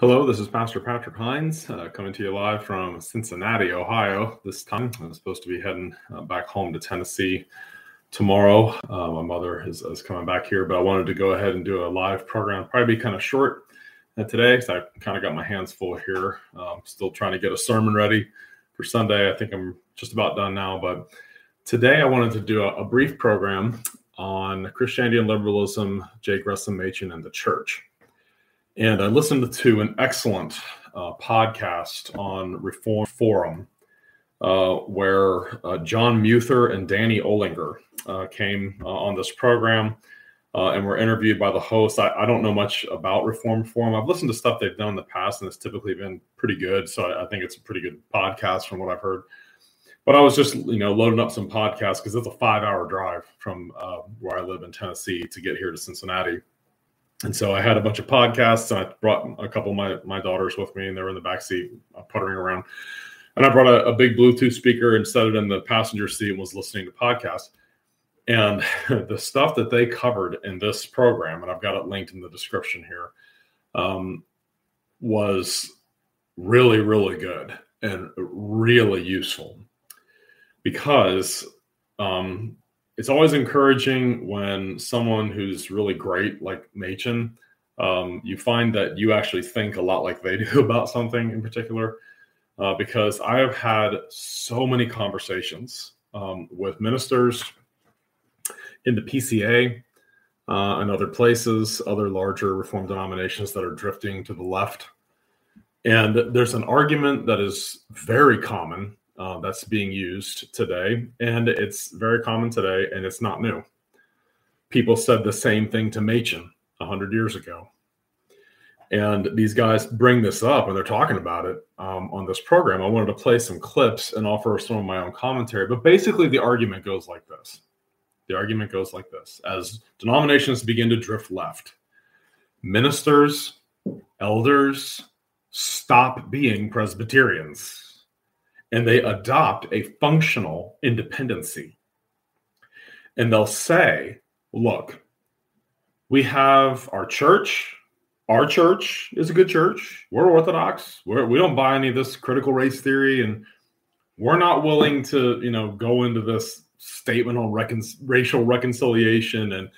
Hello, this is Pastor Patrick Hines uh, coming to you live from Cincinnati, Ohio. This time I'm supposed to be heading uh, back home to Tennessee tomorrow. Uh, my mother is, is, coming back here, but I wanted to go ahead and do a live program, probably be kind of short uh, today because I kind of got my hands full here. Um, still trying to get a sermon ready for Sunday. I think I'm just about done now, but today I wanted to do a, a brief program on Christianity and liberalism, J. Gresham Machen, and the church. And I listened to an excellent uh, podcast on Reformed Forum uh, where uh, John Muether and Danny Olinger uh, came uh, on this program uh, and were interviewed by the host. I, I, don't know much about Reformed Forum. I've listened to stuff they've done in the past, and it's typically been pretty good. So I, I think it's a pretty good podcast from what I've heard. But I was just, you know, loading up some podcasts because it's a five-hour drive from where I live in Tennessee to get here to Cincinnati and so I had a bunch of podcasts. And I brought a couple of my, my daughters with me, and they were in the back seat uh, puttering around. And I brought a, a, big Bluetooth speaker and set it in the passenger seat and was listening to podcasts. And the stuff that they covered in this program, and I've got it linked in the description here, um, was really, really good and really useful because um, it's always encouraging when someone who's really great, like Machen, um, you find that you actually think a lot like they do about something in particular. Uh, because I have had so many conversations um, with ministers in the PCA uh, and other places, other larger reform denominations that are drifting to the left. And there's an argument that is very common uh, that's being used today. And it's very common today, and it's not new. People said the same thing to Machen 100 years ago. And these guys bring this up and they're talking about it um, on this program. I wanted to play some clips and offer some of my own commentary. But basically, the argument goes like this the argument goes like this as denominations begin to drift left, ministers, elders stop being Presbyterians and they adopt a functional independency. And they'll say, look, we have our church. Our church is a good church. We're Orthodox. We're, we don't buy any of this critical race theory, and we're not willing to, you know, go into this statement on recon- racial reconciliation, and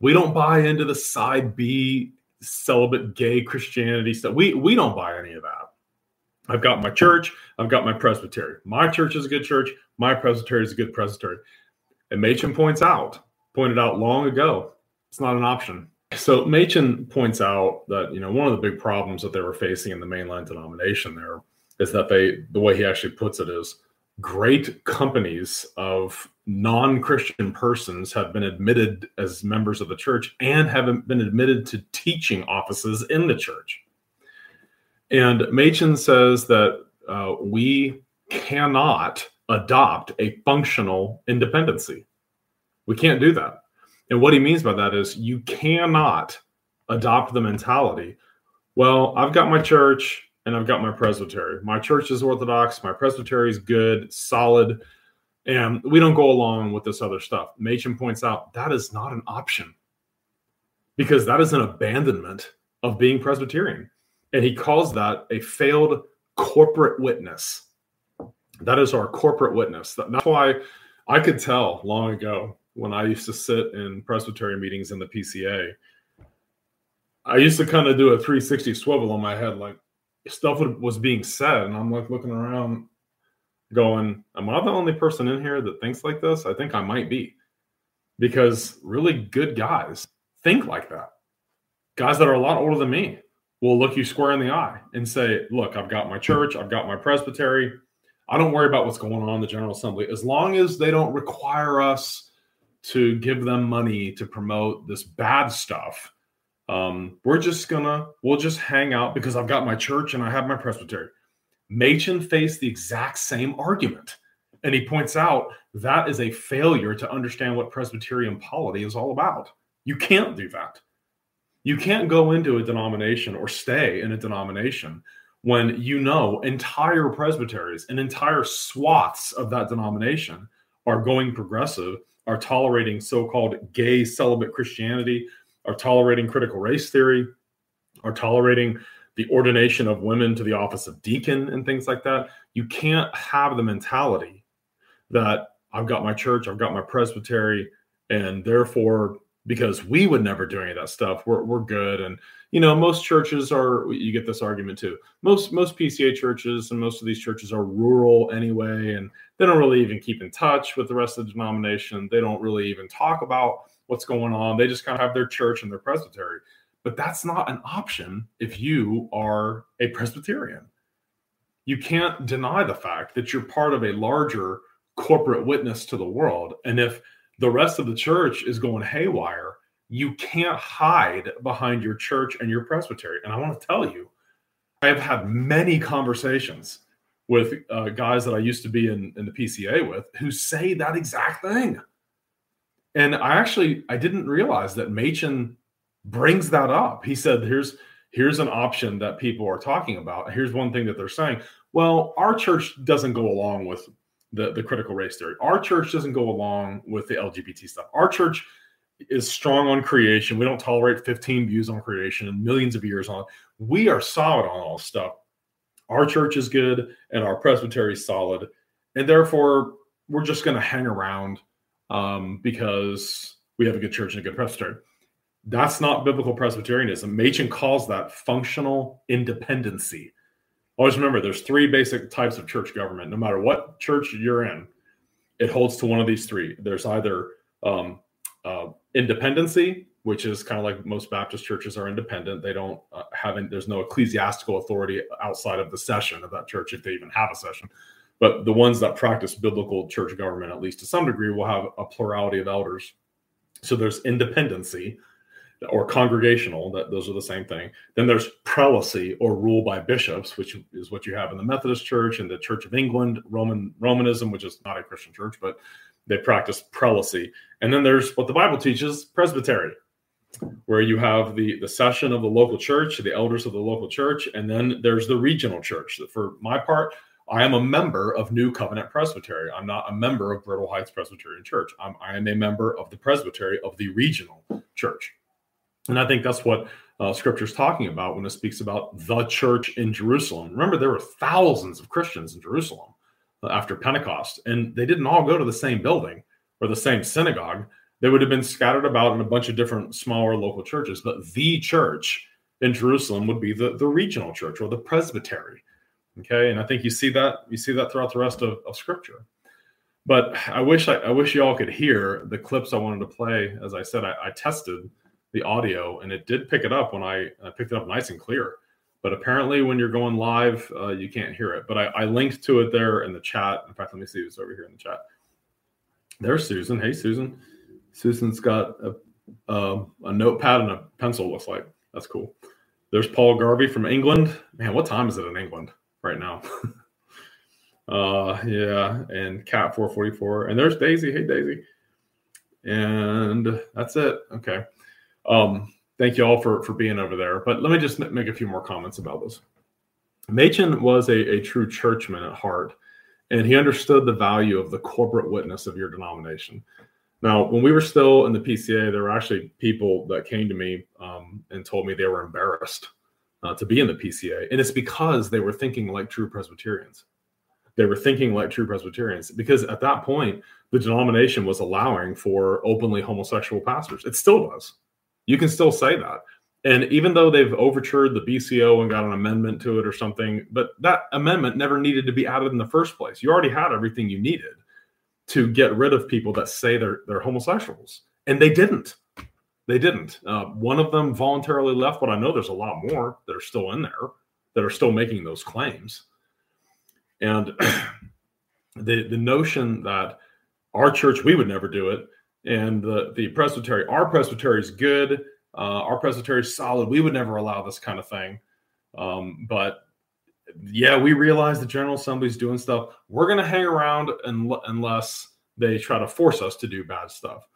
we don't buy into the side B celibate gay Christianity stuff. We we don't buy any of that. I've got my church, I've got my presbytery. My church is a good church, my presbytery is a good presbytery. And Machen points out, pointed out long ago, it's not an option. So Machen points out that, you know, one of the big problems that they were facing in the mainline denomination there is that they, the way he actually puts it is great companies of non-Christian persons have been admitted as members of the church and haven't been admitted to teaching offices in the church. And Machen says that uh, we cannot adopt a functional independency. We can't do that. And what he means by that is you cannot adopt the mentality. Well, I've got my church and I've got my presbytery. My church is Orthodox, my presbytery is good, solid, and we don't go along with this other stuff. Machen points out that is not an option because that is an abandonment of being Presbyterian. And he calls that a failed corporate witness. That is our corporate witness. That's why I could tell long ago when I used to sit in Presbyterian meetings in the PCA. I used to kind of do a 360 swivel on my head, like stuff was being said, and I'm like looking around, going, "Am I the only person in here that thinks like this?" I think I might be, because really good guys think like that. Guys that are a lot older than me will look you square in the eye and say, Look, I've got my church, I've got my presbytery. I don't worry about what's going on in the General Assembly. As long as they don't require us to give them money to promote this bad stuff, um, we're just gonna, we'll just hang out because I've got my church and I have my presbytery. Machen faced the exact same argument. And he points out that is a failure to understand what Presbyterian polity is all about. You can't do that. You can't go into a denomination or stay in a denomination when you know entire presbyteries and entire swaths of that denomination are going progressive, are tolerating so called gay celibate Christianity, are tolerating critical race theory, are tolerating the ordination of women to the office of deacon and things like that. You can't have the mentality that I've got my church, I've got my presbytery, and therefore, because we would never do any of that stuff, we're, we're good. And you know, most churches are you get this argument too. Most most PCA churches and most of these churches are rural anyway, and they don't really even keep in touch with the rest of the denomination. They don't really even talk about what's going on. They just kind of have their church and their presbytery. But that's not an option if you are a Presbyterian. You can't deny the fact that you're part of a larger corporate witness to the world. And if the rest of the church is going haywire, you can't hide behind your church and your presbytery. And I want to tell you, I have had many conversations with uh, guys that I used to be in, in the PCA with who say that exact thing. And I actually I didn't realize that Machen brings that up. He said, "Here's here's an option that people are talking about. Here's one thing that they're saying. Well, our church doesn't go along with the, the critical race theory. Our church doesn't go along with the LGBT stuff. Our church is strong on creation. We don't tolerate 15 views on creation and millions of years on. We are solid on all stuff. Our church is good and our presbytery is solid. And therefore, we're just going to hang around um, because we have a good church and a good presbytery. That's not biblical Presbyterianism. Machen calls that functional independency. Always remember there's three basic types of church government. No matter what church you're in, it holds to one of these three. There's either um, uh, independency, which is kind of like most Baptist churches are independent. They don't uh, have, any, there's no ecclesiastical authority outside of the session of that church if they even have a session. But the ones that practice biblical church government, at least to some degree, will have a plurality of elders. So there's independency, or congregational that those are the same thing then there's prelacy or rule by bishops which is what you have in the methodist church and the church of england roman romanism which is not a christian church but they practice prelacy and then there's what the bible teaches presbytery where you have the the session of the local church the elders of the local church and then there's the regional church for my part I am a member of New Covenant Presbytery. I'm not a member of Bridwell Heights Presbyterian Church. I'm, I am a member of the Presbytery of the regional church. And I think that's what uh, scripture is talking about when it speaks about the church in Jerusalem. Remember, there were thousands of Christians in Jerusalem uh, after Pentecost, and they didn't all go to the same building or the same synagogue. They would have been scattered about in a bunch of different smaller local churches, but the church in Jerusalem would be the, the regional church or the presbytery. Okay, and I think you see that you see that throughout the rest of, of scripture. But I wish I, I wish you all could hear the clips I wanted to play. As I said, I, I tested the audio, and it did pick it up when I, I picked it up nice and clear. But apparently, when you're going live, uh, you can't hear it. But I, I, linked to it there in the chat. In fact, let me see who's over here in the chat. There's Susan. Hey, Susan. Susan's got a, uh, a notepad and a pencil. Looks like that's cool. There's Paul Garvey from England. Man, what time is it in England right now? uh, yeah, and Cat 444. And there's Daisy. Hey, Daisy. And that's it. Okay. Um, thank you all for for being over there. But let me just make a few more comments about this. Machen was a, a true churchman at heart, and he understood the value of the corporate witness of your denomination. Now, when we were still in the PCA, there were actually people that came to me um, and told me they were embarrassed uh, to be in the PCA, and it's because they were thinking like true Presbyterians. They were thinking like true Presbyterians because at that point, the denomination was allowing for openly homosexual pastors. It still does. You can still say that. And even though they've overturned the BCO and got an amendment to it or something, but that amendment never needed to be added in the first place. You already had everything you needed to get rid of people that say they're they're homosexuals, and they didn't. They didn't. Uh, one of them voluntarily left, but I know there's a lot more that are still in there that are still making those claims. And the the notion that our church we would never do it and the the presbytery our presbytery is good. Uh, our presbytery is solid. We would never allow this kind of thing. Um, but yeah we realize the general assembly is doing stuff. We're going to hang around un- unless they try to force us to do bad stuff.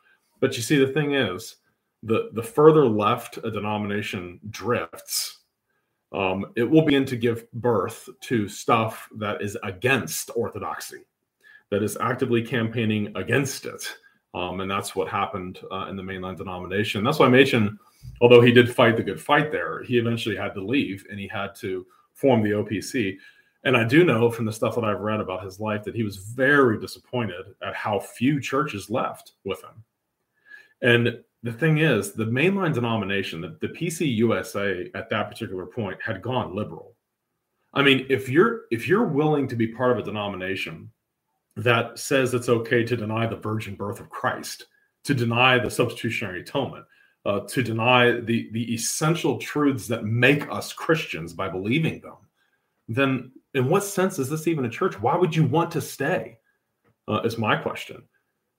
But you see the thing is the the further left a denomination drifts um, it will begin to give birth to stuff that is against orthodoxy that is actively campaigning against it Um, and that's what happened uh, in the mainline denomination. That's why Machen, although he did fight the good fight there, he eventually had to leave and he had to form the OPC. And I do know from the stuff that I've read about his life that he was very disappointed at how few churches left with him. And the thing is, the mainline denomination, the, the PCUSA at that particular point had gone liberal. I mean, if you're if you're willing to be part of a denomination that says it's okay to deny the virgin birth of Christ, to deny the substitutionary atonement, uh, to deny the the essential truths that make us Christians by believing them, then in what sense is this even a church? Why would you want to stay? Uh, is my question.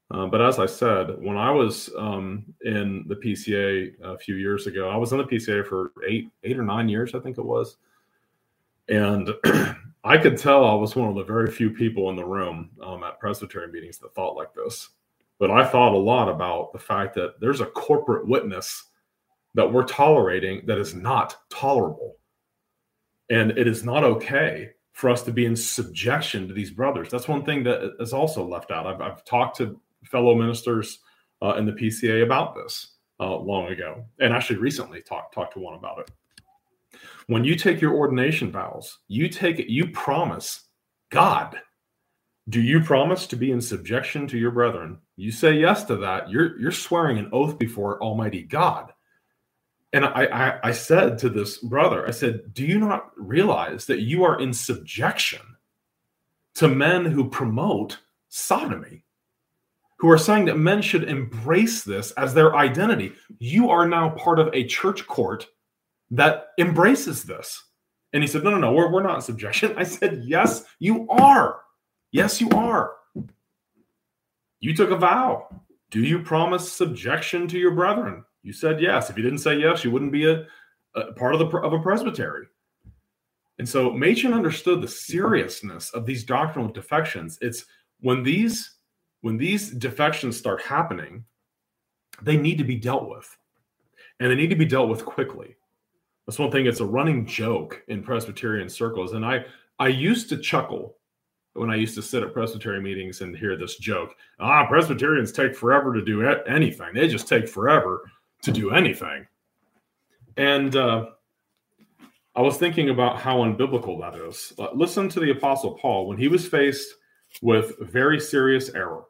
Uh, but as I said, when I was um, in the PCA a few years ago, I was in the PCA for eight, eight or nine years, I think it was, and I could tell I was one of the very few people in the room um, at Presbyterian meetings that thought like this. But I thought a lot about the fact that there's a corporate witness that we're tolerating that is not tolerable. And it is not okay for us to be in subjection to these brothers. That's one thing that is also left out. I've, I've talked to fellow ministers uh, in the PCA about this uh, long ago, and actually recently talked talked to one about it. When you take your ordination vows, you take it, you promise God. Do you promise to be in subjection to your brethren? You say yes to that. You're you're swearing an oath before Almighty God. And I, I, I said to this brother, I said, Do you not realize that you are in subjection to men who promote sodomy? Who are saying that men should embrace this as their identity. You are now part of a church court that embraces this. And he said, No, no, no, we're, we're not in subjection. I said, Yes, you are. Yes, you are. You took a vow. Do you promise subjection to your brethren? You said yes. If you didn't say yes, you wouldn't be a, a part of the of a presbytery. And so Machen understood the seriousness of these doctrinal defections. It's when these when these defections start happening, they need to be dealt with, and they need to be dealt with quickly. That's one thing. It's a running joke in Presbyterian circles, and I I used to chuckle when I used to sit at Presbyterian meetings and hear this joke. Ah, Presbyterians take forever to do anything. They just take forever to do anything. And uh, I was thinking about how unbiblical that is. Uh, listen to the Apostle Paul when he was faced with very serious error,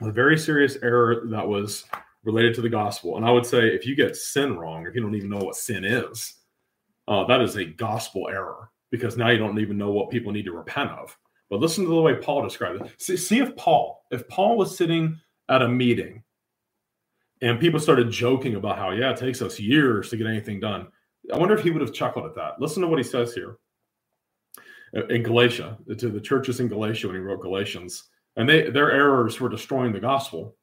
a very serious error that was related to the gospel. And I would say if you get sin wrong, if you don't even know what sin is, uh, that is a gospel error because now you don't even know what people need to repent of. But listen to the way Paul described it. See, see if Paul, if Paul was sitting at a meeting and people started joking about how, yeah, it takes us years to get anything done. I wonder if he would have chuckled at that. Listen to what he says here in Galatia, to the churches in Galatia when he wrote Galatians. And they their errors were destroying the gospel.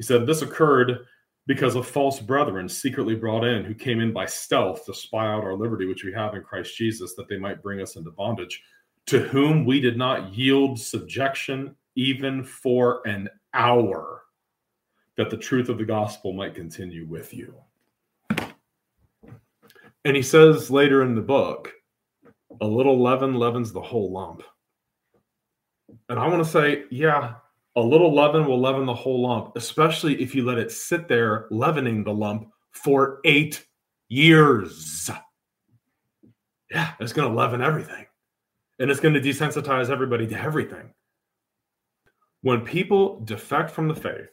He said this occurred because of false brethren secretly brought in who came in by stealth to spy out our liberty which we have in Christ Jesus that they might bring us into bondage to whom we did not yield subjection even for an hour that the truth of the gospel might continue with you. And he says later in the book a little leaven leavens the whole lump. And i want to say yeah a little leaven will leaven the whole lump, especially if you let it sit there leavening the lump for eight years. Yeah, it's going to leaven everything. And it's going to desensitize everybody to everything. When people defect from the faith,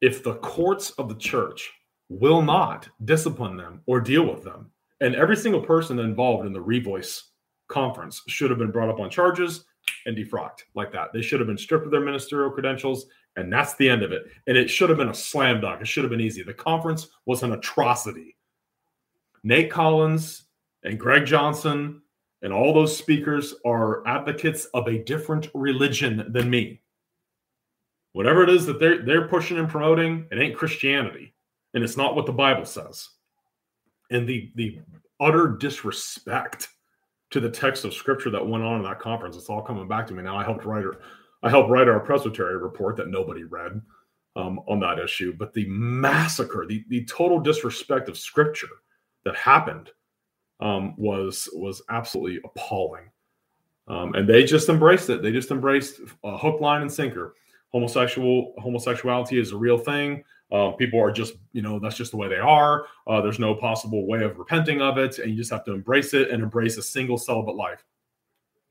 if the courts of the church will not discipline them or deal with them, and every single person involved in the Revoice conference should have been brought up on charges and defrocked like that. They should have been stripped of their ministerial credentials, and that's the end of it. And it should have been a slam dunk. It should have been easy. The conference was an atrocity. Nate Collins and Greg Johnson and all those speakers are advocates of a different religion than me. Whatever it is that they're they're pushing and promoting, it ain't Christianity, and it's not what the Bible says. And the the utter disrespect to the text of scripture that went on in that conference. It's all coming back to me now. I helped write I helped write our presbytery report that nobody read um, on that issue. But the massacre, the, the total disrespect of scripture that happened um, was was absolutely appalling. Um, and they just embraced it. They just embraced hook, line, and sinker. homosexual homosexuality is a real thing. Uh, people are just, you know, that's just the way they are. Uh, there's no possible way of repenting of it, and you just have to embrace it and embrace a single celibate life.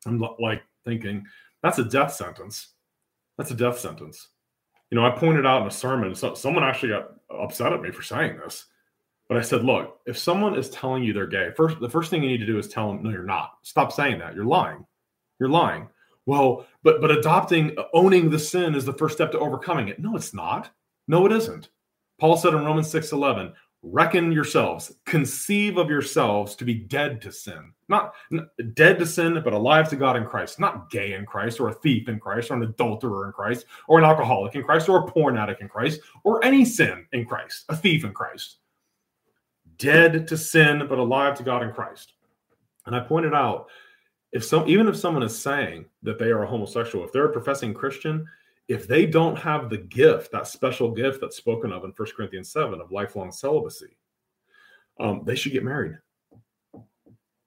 I'm like thinking that's a death sentence. That's a death sentence. You know, I pointed out in a sermon, so someone actually got upset at me for saying this. But I said, look, if someone is telling you they're gay, first the first thing you need to do is tell them, no, you're not. Stop saying that. You're lying. You're lying. Well, but but adopting, owning the sin is the first step to overcoming it. No, it's not. No, it isn't. Paul said in Romans 6 11, reckon yourselves, conceive of yourselves to be dead to sin. Not dead to sin, but alive to God in Christ. Not gay in Christ, or a thief in Christ, or an adulterer in Christ, or an alcoholic in Christ, or a porn addict in Christ, or any sin in Christ, a thief in Christ. Dead to sin, but alive to God in Christ. And I pointed out if some even if someone is saying that they are a homosexual, if they're a professing Christian, if they don't have the gift, that special gift that's spoken of in 1 Corinthians 7 of lifelong celibacy, um, they should get married.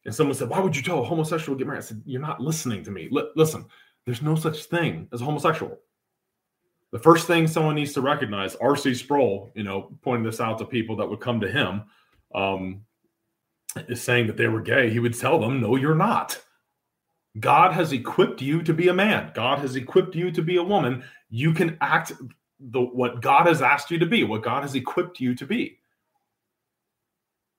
And someone said, Why would you tell a homosexual to get married? I said, You're not listening to me. L- listen, there's no such thing as a homosexual. The first thing someone needs to recognize, R.C. Sproul, you know, pointing this out to people that would come to him, um, is saying that they were gay. He would tell them, No, you're not. God has equipped you to be a man. God has equipped you to be a woman. You can act the what God has asked you to be, what God has equipped you to be.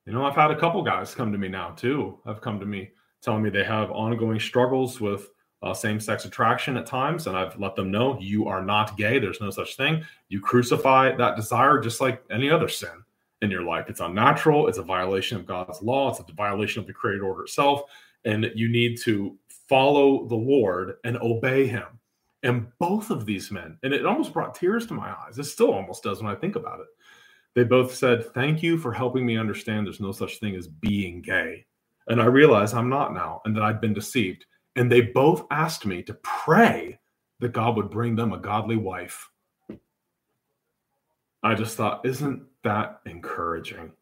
You know, I've had a couple guys come to me now too. Have come to me telling me they have ongoing struggles with uh, same-sex attraction at times, and I've let them know you are not gay. There's no such thing. You crucify that desire just like any other sin in your life. It's unnatural. It's a violation of God's law. It's a violation of the created order itself, and you need to follow the Lord and obey him. And both of these men, and it almost brought tears to my eyes. It still almost does when I think about it. They both said, Thank you for helping me understand there's no such thing as being gay. And I realize I'm not now and that I've been deceived. And they both asked me to pray that God would bring them a godly wife. I just thought, isn't that encouraging?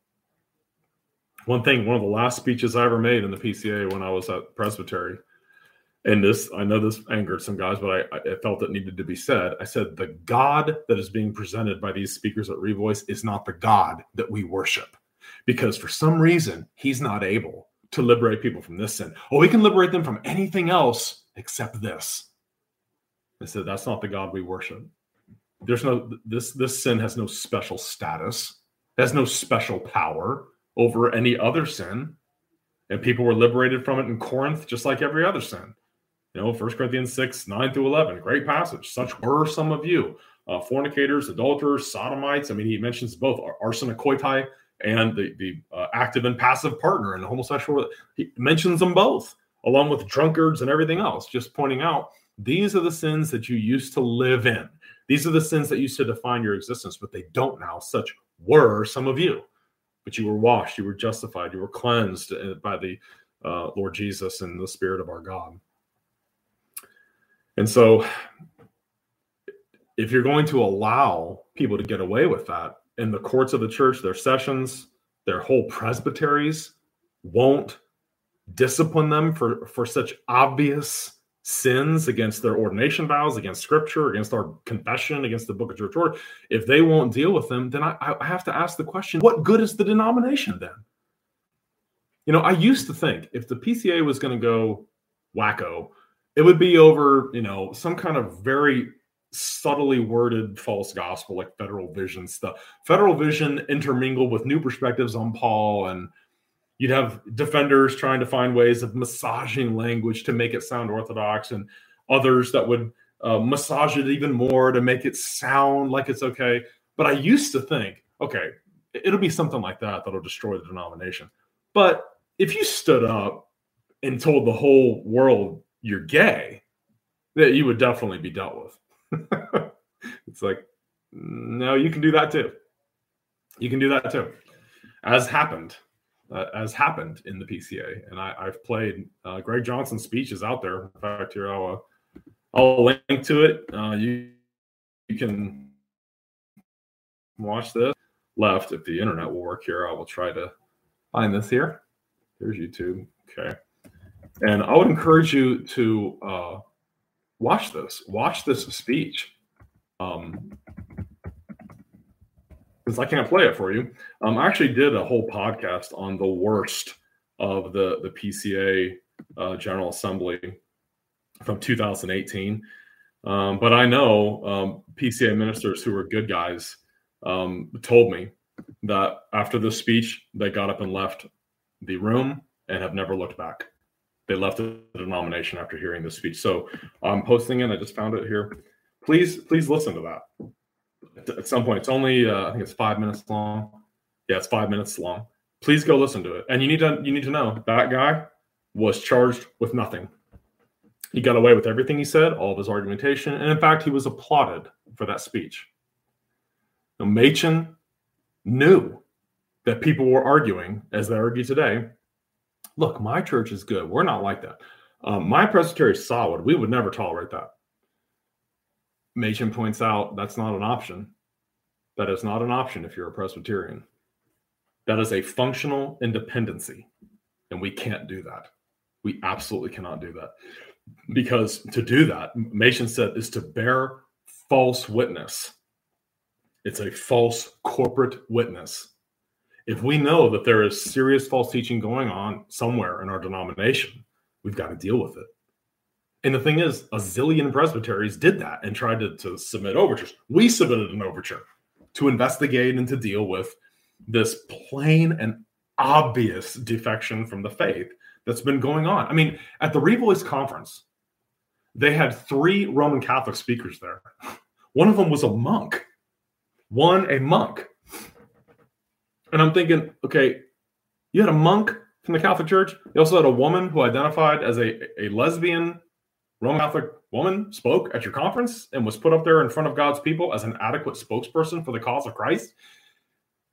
One thing, one of the last speeches I ever made in the PCA when I was at Presbytery, and this i know this angered some guys but I, I, felt it needed to be said. I said the god that is being presented by these speakers at revoice is not the god that we worship because for some reason he's not able to liberate people from this sin. Oh we can liberate them from anything else except this. I said that's not the god we worship. There's no this this sin has no special status has no special power over any other sin and people were liberated from it in corinth just like every other sin you know, First Corinthians 6, 9 through 11, great passage. Such were some of you, uh, fornicators, adulterers, sodomites. I mean, he mentions both arsenokoitai and the, the uh, active and passive partner and the homosexual. He mentions them both, along with drunkards and everything else, just pointing out these are the sins that you used to live in. These are the sins that used to define your existence, but they don't now. Such were some of you. But you were washed, you were justified, you were cleansed uh, by the uh, Lord Jesus and the Spirit of our God. And so, if you're going to allow people to get away with that in the courts of the church, their sessions, their whole presbyteries won't discipline them for, for such obvious sins against their ordination vows, against scripture, against our confession, against the book of church order, if they won't deal with them, then I, I have to ask the question what good is the denomination then? You know, I used to think if the PCA was going to go wacko, it would be over, you know, some kind of very subtly worded false gospel like federal vision stuff. Federal vision intermingled with new perspectives on Paul and you'd have defenders trying to find ways of massaging language to make it sound orthodox and others that would uh, massage it even more to make it sound like it's okay. But I used to think, okay, it'll be something like that that'll destroy the denomination. But if you stood up and told the whole world you're gay, that you would definitely be dealt with. it's like, no, you can do that too. You can do that too, as happened, uh, as happened in the PCA. And I, have played uh, Greg Johnson's speeches out there. In fact, here I'll uh, I'll link to it. Uh, you you can watch this left if the internet will work here. I will try to find this here. Here's YouTube. Okay. And I would encourage you to uh, watch this, watch this speech. Um, because I can't play it for you. Um, I actually did a whole podcast on the worst of the the PCA uh, General Assembly from 2018. Um, but I know um, PCA ministers who were good guys um, told me that after the speech, they got up and left the room and have never looked back. They left the denomination after hearing the speech. So I'm posting it. I just found it here. Please, please listen to that. At some point, it's only uh, I think it's five minutes long. Yeah, it's five minutes long. Please go listen to it. And you need to you need to know that guy was charged with nothing. He got away with everything he said, all of his argumentation, and in fact, he was applauded for that speech. Now, Machen knew that people were arguing, as they argue today. Look, my church is good. We're not like that. Um, my presbytery is solid. We would never tolerate that. Machen points out that's not an option. That is not an option if you're a Presbyterian. That is a functional independency, and we can't do that. We absolutely cannot do that because to do that, Machen said, is to bear false witness. It's a false corporate witness. If we know that there is serious false teaching going on somewhere in our denomination, we've got to deal with it. And the thing is, a zillion presbyteries did that and tried to, to submit overtures. We submitted an overture to investigate and to deal with this plain and obvious defection from the faith that's been going on. I mean, at the Revoice conference, they had three Roman Catholic speakers there. One of them was a monk. One a monk. And I'm thinking, okay, you had a monk from the Catholic Church. You also had a woman who identified as a, a lesbian Roman Catholic woman spoke at your conference and was put up there in front of God's people as an adequate spokesperson for the cause of Christ.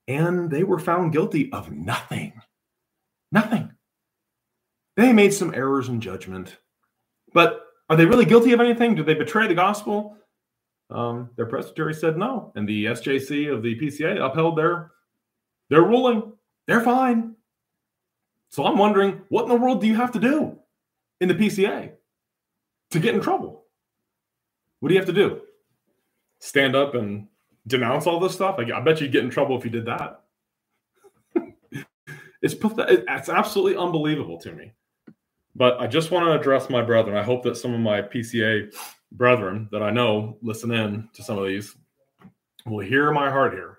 And they were found guilty of nothing. Nothing. They made some errors in judgment. But are they really guilty of anything? Did they betray the gospel? Um, their presbytery said no. And the SJC of the PCA upheld their, their ruling. They're fine. So I'm wondering, what in the world do you have to do in the PCA to get in trouble? What do you have to do? Stand up and denounce all this stuff? I bet you'd get in trouble if you did that. it's it's absolutely unbelievable to me. But I just want to address my brethren. I hope that some of my PCA brethren that I know listen in to some of these will hear my heart here.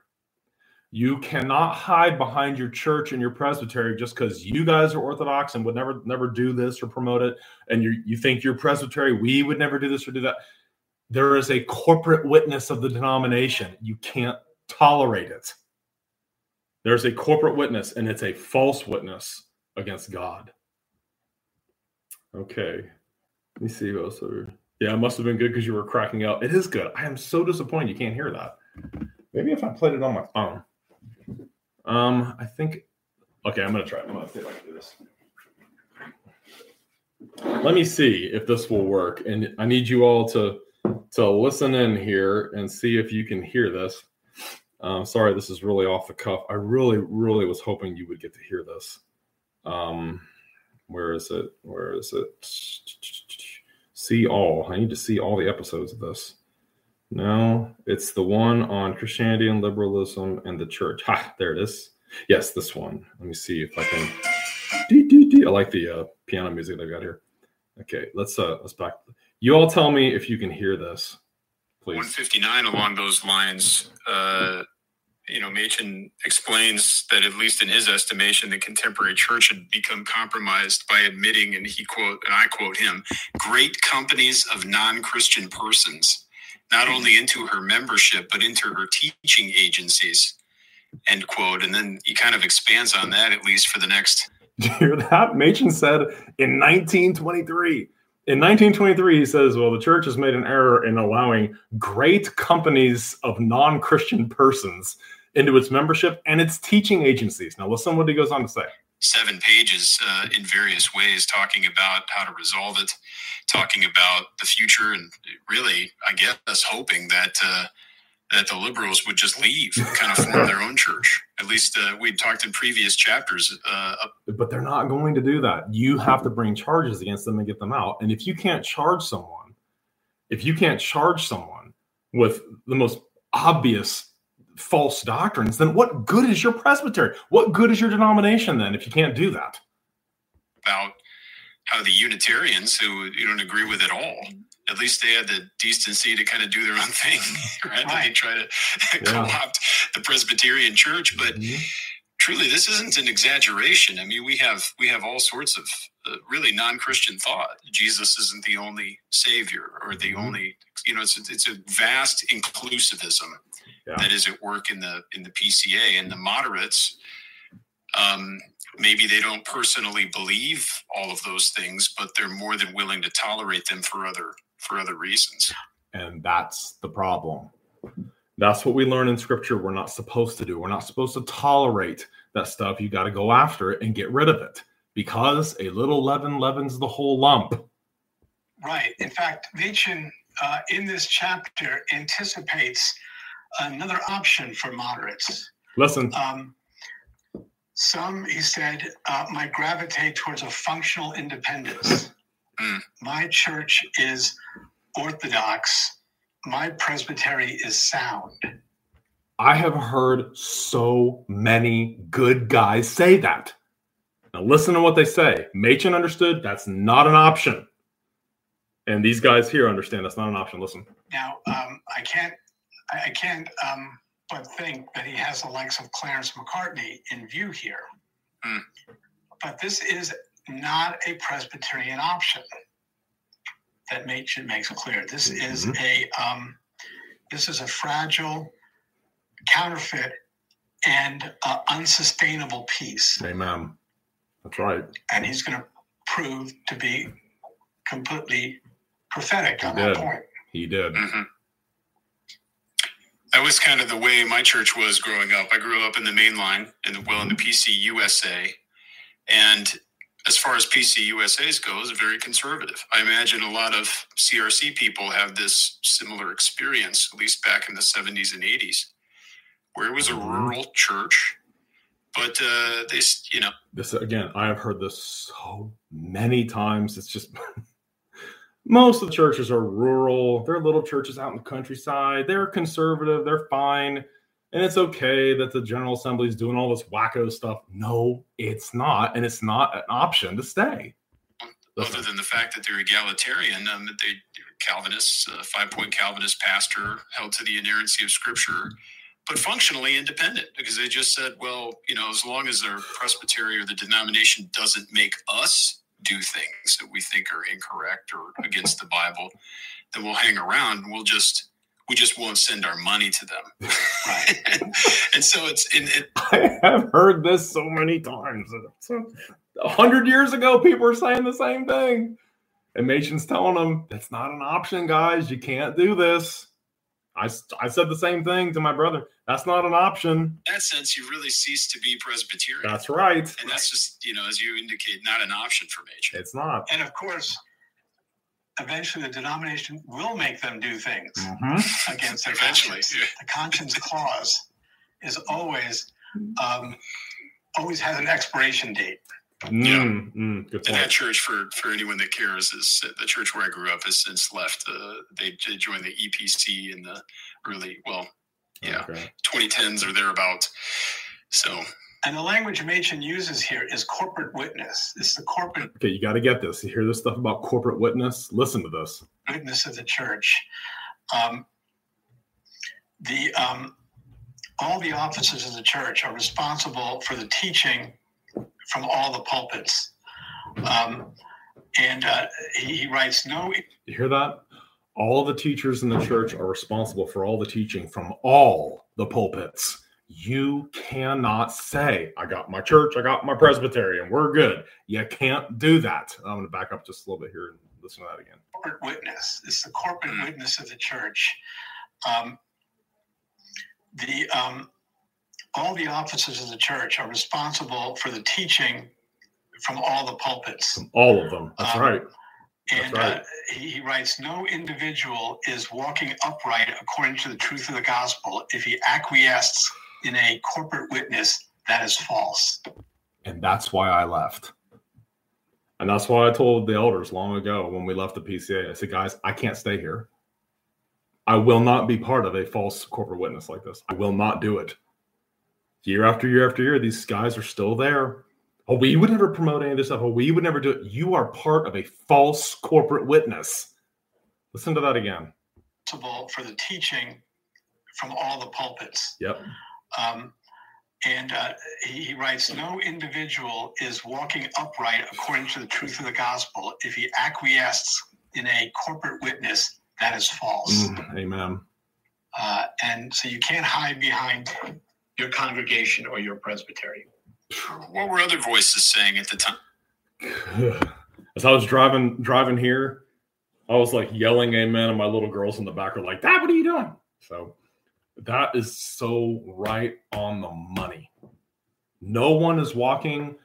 You cannot hide behind your church and your presbytery just because you guys are Orthodox and would never never do this or promote it, and you you think your presbytery we would never do this or do that. There is a corporate witness of the denomination. You can't tolerate it. There's a corporate witness, and it's a false witness against God. Okay. Let me see who else. Yeah, it must have been good because you were cracking up. It is good. I am so disappointed you can't hear that. Maybe if I played it on my phone. Um, I think. Okay, I'm gonna try. I'm gonna see if I can do this. Let me see if this will work, and I need you all to to listen in here and see if you can hear this. Um, sorry, this is really off the cuff. I really, really was hoping you would get to hear this. Um, where is it? Where is it? See all. I need to see all the episodes of this. No, it's the one on Christianity and liberalism and the church. Ha, there it is. Yes, this one. Let me see if I can. I like the uh, piano music they've got here. Okay, let's uh let's back. You all tell me if you can hear this, please. 159 along those lines. Uh, you know, Machen explains that at least in his estimation, the contemporary church had become compromised by admitting, and he quote, and I quote him, great companies of non-Christian persons, not only into her membership but into her teaching agencies. End quote. And then he kind of expands on that at least for the next. You hear that? Machen said in 1923. In 1923, he says, Well, the church has made an error in allowing great companies of non Christian persons into its membership and its teaching agencies. Now, listen what he goes on to say. Seven pages uh, in various ways talking about how to resolve it, talking about the future, and really, I guess, hoping that. Uh, that the liberals would just leave, kind of form their own church. At least uh, we talked in previous chapters. Uh, but they're not going to do that. You have to bring charges against them and get them out. And if you can't charge someone, if you can't charge someone with the most obvious false doctrines, then what good is your presbytery? What good is your denomination then if you can't do that? About how the Unitarians, who you don't agree with at all, at least they had the decency to kind of do their own thing, right? right. They try to yeah. co-opt the Presbyterian Church, but mm-hmm. truly, this isn't an exaggeration. I mean, we have we have all sorts of uh, really non-Christian thought. Jesus isn't the only Savior or the mm-hmm. only, you know, it's a, it's a vast inclusivism yeah. that is at work in the in the PCA and the moderates. Um, maybe they don't personally believe all of those things, but they're more than willing to tolerate them for other for other reasons. And that's the problem. That's what we learn in scripture we're not supposed to do. We're not supposed to tolerate that stuff. You got to go after it and get rid of it because a little leaven leavens the whole lump. Right. In fact, Machen uh, in this chapter anticipates another option for moderates. Listen. Um, some, he said, uh, might gravitate towards a functional independence. Mm. My church is orthodox. My presbytery is sound. I have heard so many good guys say that. Now, listen to what they say. Machen understood that's not an option. And these guys here understand that's not an option. Listen. Now, um, I can't, I can't um, but think that he has the likes of Clarence Macartney in view here. Mm. But this is not a Presbyterian option. That Machen makes it clear. This mm-hmm. is a um, this is a fragile, counterfeit, and uh, unsustainable piece. Amen. That's right. And he's going to prove to be completely prophetic on that point. He did. Mm-hmm. That was kind of the way my church was growing up. I grew up in the main line, in the well in the PC USA, and as far as PC USA's goes, very conservative. I imagine a lot of CRC people have this similar experience, at least back in the 70s and 80s, where it was a mm-hmm. rural church but uh, they, you know, this again, I have heard this so many times. It's just most of the churches are rural. They're little churches out in the countryside. They're conservative. They're fine. And it's okay that the General Assembly is doing all this wacko stuff. No, it's not. And it's not an option to stay. Other than the fact that they're egalitarian, um, they Calvinists, uh, five point Calvinist pastor held to the inerrancy of Scripture but functionally independent because they just said, well, you know, as long as their presbytery or the denomination doesn't make us do things that we think are incorrect or against the Bible, then we'll hang around. And we'll just we just won't send our money to them. Right. and so it's in it, I have heard this so many times. A hundred years ago, people were saying the same thing. And Machen's telling them that's not an option, guys. You can't do this. I, I said the same thing to my brother. That's not an option. In that sense, you really cease to be Presbyterian. That's right. And that's just, you know, as you indicate, not an option for Machen. It's not. And of course, eventually the denomination will make them do things mm-hmm. against their eventually. conscience. Yeah. The conscience clause is always um, always has an expiration date. Mm, yeah, mm, and that church for for anyone that cares is the church where I grew up has since left. Uh, they, they joined the EPC in the early well, yeah, okay. 2010s or thereabouts. So. And the language Machen uses here is corporate witness. It's the corporate. Okay, you got to get this. You hear this stuff about corporate witness? Listen to this. Witness of the church. Um, the um, all the offices of the church are responsible for the teaching from all the pulpits. Um, and uh, he, writes, No. You hear that? All the teachers in the church are responsible for all the teaching from all the pulpits. You cannot say, I got my church, I got my presbytery, and we're good. You can't do that. I'm going to back up just a little bit here and listen to that again. Corporate witness. It's the corporate witness of the church. Um, the um, all the offices of the church are responsible for the teaching from all the pulpits. From all of them. That's um, right. That's and right. Uh, he, he, writes No individual is walking upright according to the truth of the gospel if he acquiesces in a corporate witness that is false. And that's why I left. And that's why I told the elders long ago when we left the PCA I said, guys, I can't stay here. I will not be part of a false corporate witness like this. I will not do it. Year after year after year, these guys are still there. Oh, we would never promote any of this stuff. Oh, we would never do it. You are part of a false corporate witness. Listen to that again. For the teaching from all the pulpits. Yep. Um, and uh, he, he, writes, no individual is walking upright according to the truth of the gospel if he acquiesces in a corporate witness that is false. Mm, amen. Uh, and so you can't hide behind your congregation or your presbytery. What were other voices saying at the time? As I was driving driving here, I was like yelling amen, and my little girls in the back are like, Dad, what are you doing? So that is so right on the money. No one is walking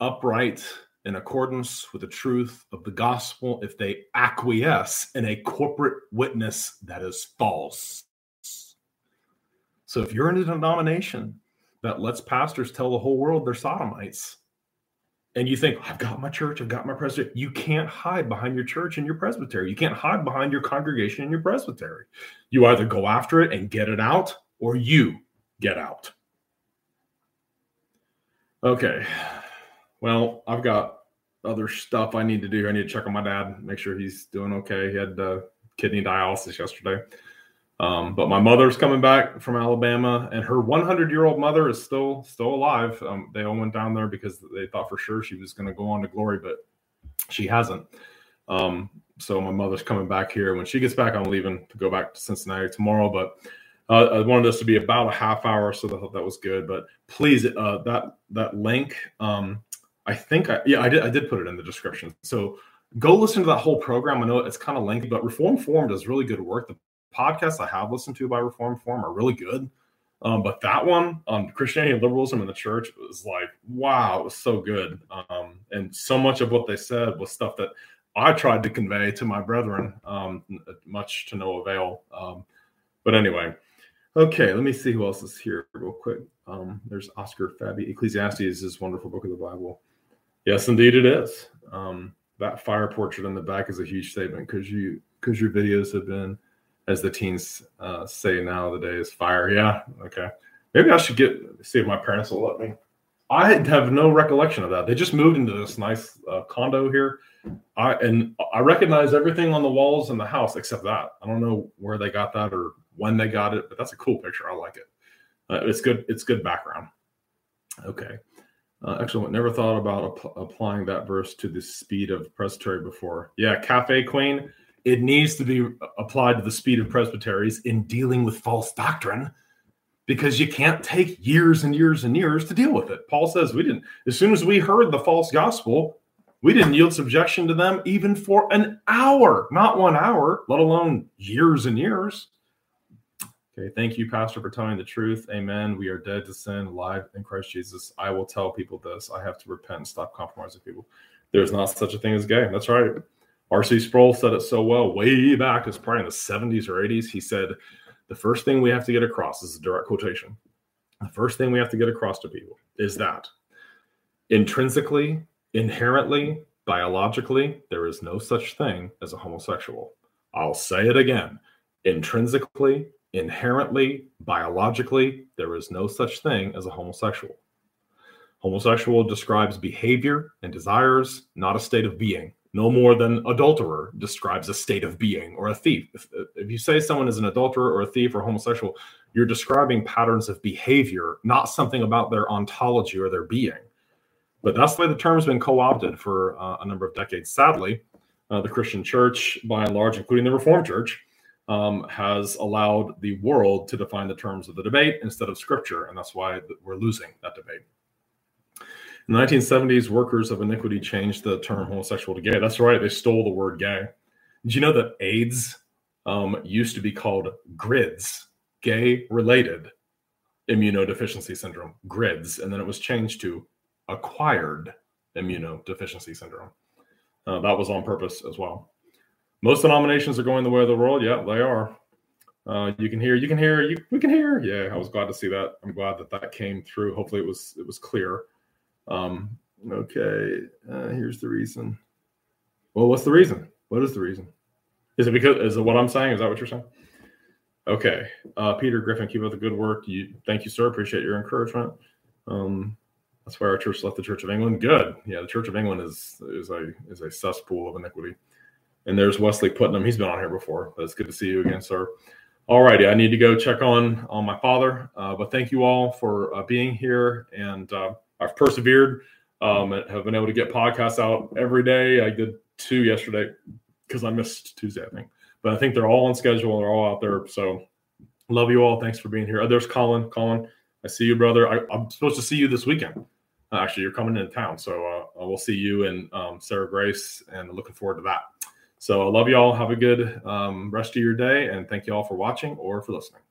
upright in accordance with the truth of the gospel if they acquiesce in a corporate witness that is false. So if you're in a denomination that lets pastors tell the whole world they're sodomites, and you think, I've got my church, I've got my presbytery, you can't hide behind your church and your presbytery. You can't hide behind your congregation and your presbytery. You either go after it and get it out, or you get out. Okay. Well, I've got other stuff I need to do. I need to check on my dad, make sure he's doing okay. He had uh, kidney dialysis yesterday. Um, but my mother's coming back from Alabama, and her 100 year old mother is still still alive. Um, they all went down there because they thought for sure she was going to go on to glory, but she hasn't. Um, so my mother's coming back here. When she gets back, I'm leaving to go back to Cincinnati tomorrow. But uh, I wanted this to be about a half hour, so I thought that was good. But please, uh, that that link, um, I think, I, yeah, I did I did put it in the description. So go listen to that whole program. I know it's kind of lengthy, but Reformed Forum does really good work. The podcasts I have listened to by Reformed Forum are really good. Um, but that one on Christianity and liberalism in the church was like, wow, it was so good. Um, and so much of what they said was stuff that I tried to convey to my brethren, um, much to no avail. Um, but anyway, okay, let me see who else is here real quick. Um, there's Oscar Fabi. Ecclesiastes is this wonderful book of the Bible. Yes, indeed, it is. Um, that fire portrait in the back is a huge statement because you because your videos have been as the teens uh, say nowadays, fire. Yeah, okay. Maybe I should get see if my parents will let me. I have no recollection of that. They just moved into this nice uh, condo here. I and I recognize everything on the walls in the house except that. I don't know where they got that or when they got it, but that's a cool picture. I like it. Uh, it's good. It's good background. Okay. Uh, excellent. Never thought about ap- applying that verse to the speed of presbytery before. Yeah, Cafe Queen it needs to be applied to the speed of presbyteries in dealing with false doctrine because you can't take years and years and years to deal with it. Paul says we didn't, as soon as we heard the false gospel, we didn't yield subjection to them even for an hour, not one hour, let alone years and years. Okay, thank you, Pastor, for telling the truth. Amen. We are dead to sin, alive in Christ Jesus. I will tell people this. I have to repent and stop compromising people. There's not such a thing as gay. That's right. R.C. Sproul said it so well way back, it's probably in the 70s or 80s. He said, The first thing we have to get across this is a direct quotation. The first thing we have to get across to people is that intrinsically, inherently, biologically, there is no such thing as a homosexual. I'll say it again. Intrinsically, inherently, biologically, there is no such thing as a homosexual. Homosexual describes behavior and desires, not a state of being no more than adulterer describes a state of being or a thief. If, if, you say someone is an adulterer or a thief or homosexual, you're describing patterns of behavior, not something about their ontology or their being. But that's way the term's been co opted for uh, a number of decades. Sadly, uh, the Christian church, by and large, including the Reformed church, um, has allowed the world to define the terms of the debate instead of scripture. And that's why we're losing that debate. In the 1970s, workers of iniquity changed the term homosexual to gay. That's right, they stole the word gay. Did you know that AIDS um, used to be called GRIDS, gay related immunodeficiency syndrome, GRIDS, and then it was changed to acquired immunodeficiency syndrome. Uh, that was on purpose as well. Most denominations are going the way of the world. Yeah, they are. Uh, you can hear, you can hear, you we can hear. Yeah, I was glad to see that. I'm glad that that came through. Hopefully, it was it was clear. Um, okay, uh, here's the reason. Well, what's the reason? What is the reason? Is it because is it what I'm saying? Is that what you're saying? Okay, uh, Peter Griffin, keep up the good work. You, thank you, sir. Appreciate your encouragement. Um, that's why our church left the Church of England. Good. Yeah, the Church of England is is a is a cesspool of iniquity. And there's Wesley Putnam. He's been on here before, it's good to see you again, sir. All righty, I need to go check on on my father. Uh, but thank you all for uh, being here, and uh, I've persevered. Um, have been able to get podcasts out every day. I did two yesterday because I missed Tuesday, I think. But I think they're all on schedule. And they're all out there. So love you all. Thanks for being here. Oh, there's Colin. Colin, I see you, brother. I, am supposed to see you this weekend. Uh, actually, you're coming into town, so uh, we'll see you and um, Sarah Grace, and looking forward to that. So I love you all. Have a good um, rest of your day, and thank you all for watching or for listening.